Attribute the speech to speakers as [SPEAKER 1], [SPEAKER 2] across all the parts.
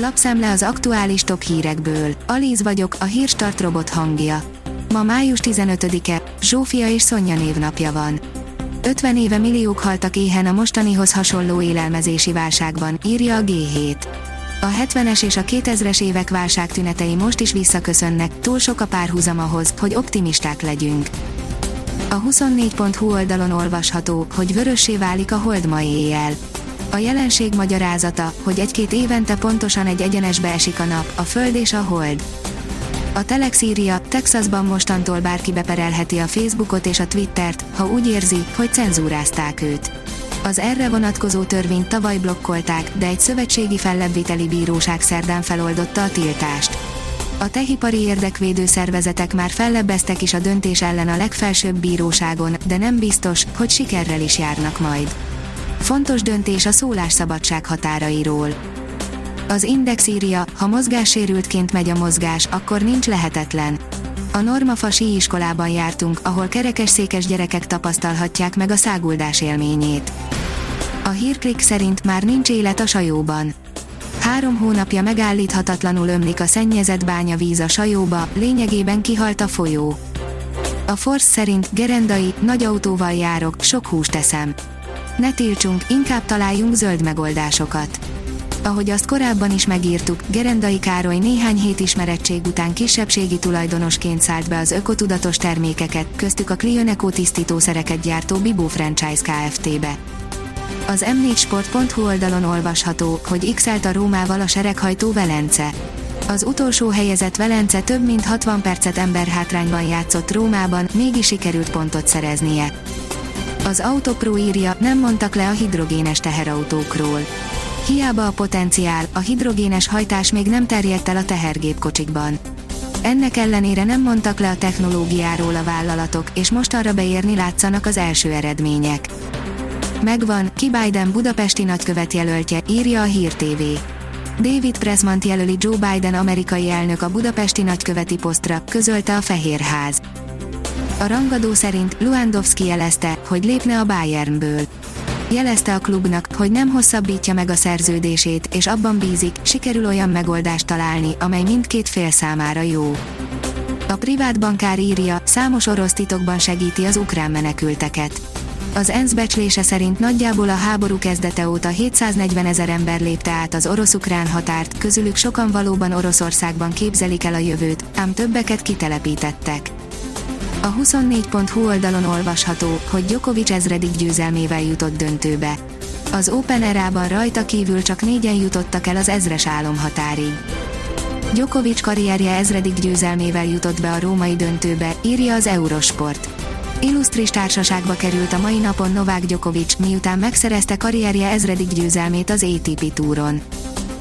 [SPEAKER 1] Lapszemle az aktuális top hírekből. Alíz vagyok, a hírstart robot hangja. Ma május 15-e, Zsófia és Szonya névnapja van. 50 éve milliók haltak éhen a mostanihoz hasonló élelmezési válságban, írja a G7. A 70-es és a 2000-es évek válságtünetei most is visszaköszönnek, túl sok a párhuzam ahhoz, hogy optimisták legyünk. A 24.hu oldalon olvasható, hogy vörössé válik a hold ma éjjel. A jelenség magyarázata, hogy egy-két évente pontosan egy egyenesbe esik a nap, a föld és a hold. A Telex írja, Texasban mostantól bárki beperelheti a Facebookot és a Twittert, ha úgy érzi, hogy cenzúrázták őt. Az erre vonatkozó törvényt tavaly blokkolták, de egy szövetségi fellebbviteli bíróság szerdán feloldotta a tiltást. A tehipari érdekvédő szervezetek már fellebbeztek is a döntés ellen a legfelsőbb bíróságon, de nem biztos, hogy sikerrel is járnak majd. Fontos döntés a szólásszabadság határairól. Az Index írja, ha mozgássérültként megy a mozgás, akkor nincs lehetetlen. A Normafa iskolában jártunk, ahol kerekesszékes gyerekek tapasztalhatják meg a száguldás élményét. A hírklik szerint már nincs élet a sajóban. Három hónapja megállíthatatlanul ömlik a szennyezett bányavíz a sajóba, lényegében kihalt a folyó. A Force szerint gerendai, nagy autóval járok, sok húst teszem. Ne tiltsunk, inkább találjunk zöld megoldásokat. Ahogy azt korábban is megírtuk, Gerendai Károly néhány hét ismerettség után kisebbségi tulajdonosként szállt be az ökotudatos termékeket, köztük a Clioneco tisztítószereket gyártó Bibo Franchise Kft-be. Az m4sport.hu oldalon olvasható, hogy x a Rómával a sereghajtó Velence. Az utolsó helyezett Velence több mint 60 percet emberhátrányban játszott Rómában, mégis sikerült pontot szereznie. Az Autopro írja, nem mondtak le a hidrogénes teherautókról. Hiába a potenciál, a hidrogénes hajtás még nem terjedt el a tehergépkocsikban. Ennek ellenére nem mondtak le a technológiáról a vállalatok, és most arra beérni látszanak az első eredmények. Megvan, ki Biden budapesti nagykövet jelöltje, írja a Hír TV. David Pressman jelöli Joe Biden amerikai elnök a budapesti nagyköveti posztra, közölte a Fehérház. A rangadó szerint Luandowski jelezte, hogy lépne a Bayernből. Jelezte a klubnak, hogy nem hosszabbítja meg a szerződését, és abban bízik, sikerül olyan megoldást találni, amely mindkét fél számára jó. A privát bankár írja, számos orosz titokban segíti az ukrán menekülteket. Az ENSZ becslése szerint nagyjából a háború kezdete óta 740 ezer ember lépte át az orosz-ukrán határt, közülük sokan valóban Oroszországban képzelik el a jövőt, ám többeket kitelepítettek. A 24.hu oldalon olvasható, hogy Djokovic ezredik győzelmével jutott döntőbe. Az Open erában rajta kívül csak négyen jutottak el az ezres álomhatárig. Djokovic karrierje ezredik győzelmével jutott be a római döntőbe, írja az Eurosport. Illusztris társaságba került a mai napon Novák Djokovic, miután megszerezte karrierje ezredik győzelmét az ATP túron.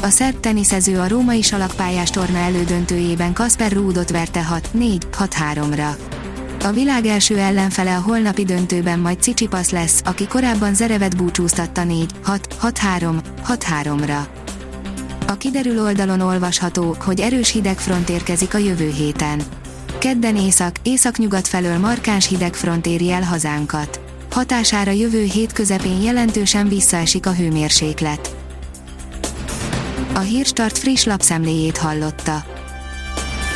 [SPEAKER 1] A szerb teniszező a római salakpályás torna elődöntőjében Kasper Rúdot verte 6-4-6-3-ra. A világ első ellenfele a holnapi döntőben majd Cicsipasz lesz, aki korábban Zerevet búcsúztatta 4-6-6-3-6-3-ra. A kiderül oldalon olvasható, hogy erős hidegfront érkezik a jövő héten. Kedden észak, északnyugat felől markáns hidegfront éri el hazánkat. Hatására jövő hét közepén jelentősen visszaesik a hőmérséklet. A Hírstart friss lapszemléjét hallotta.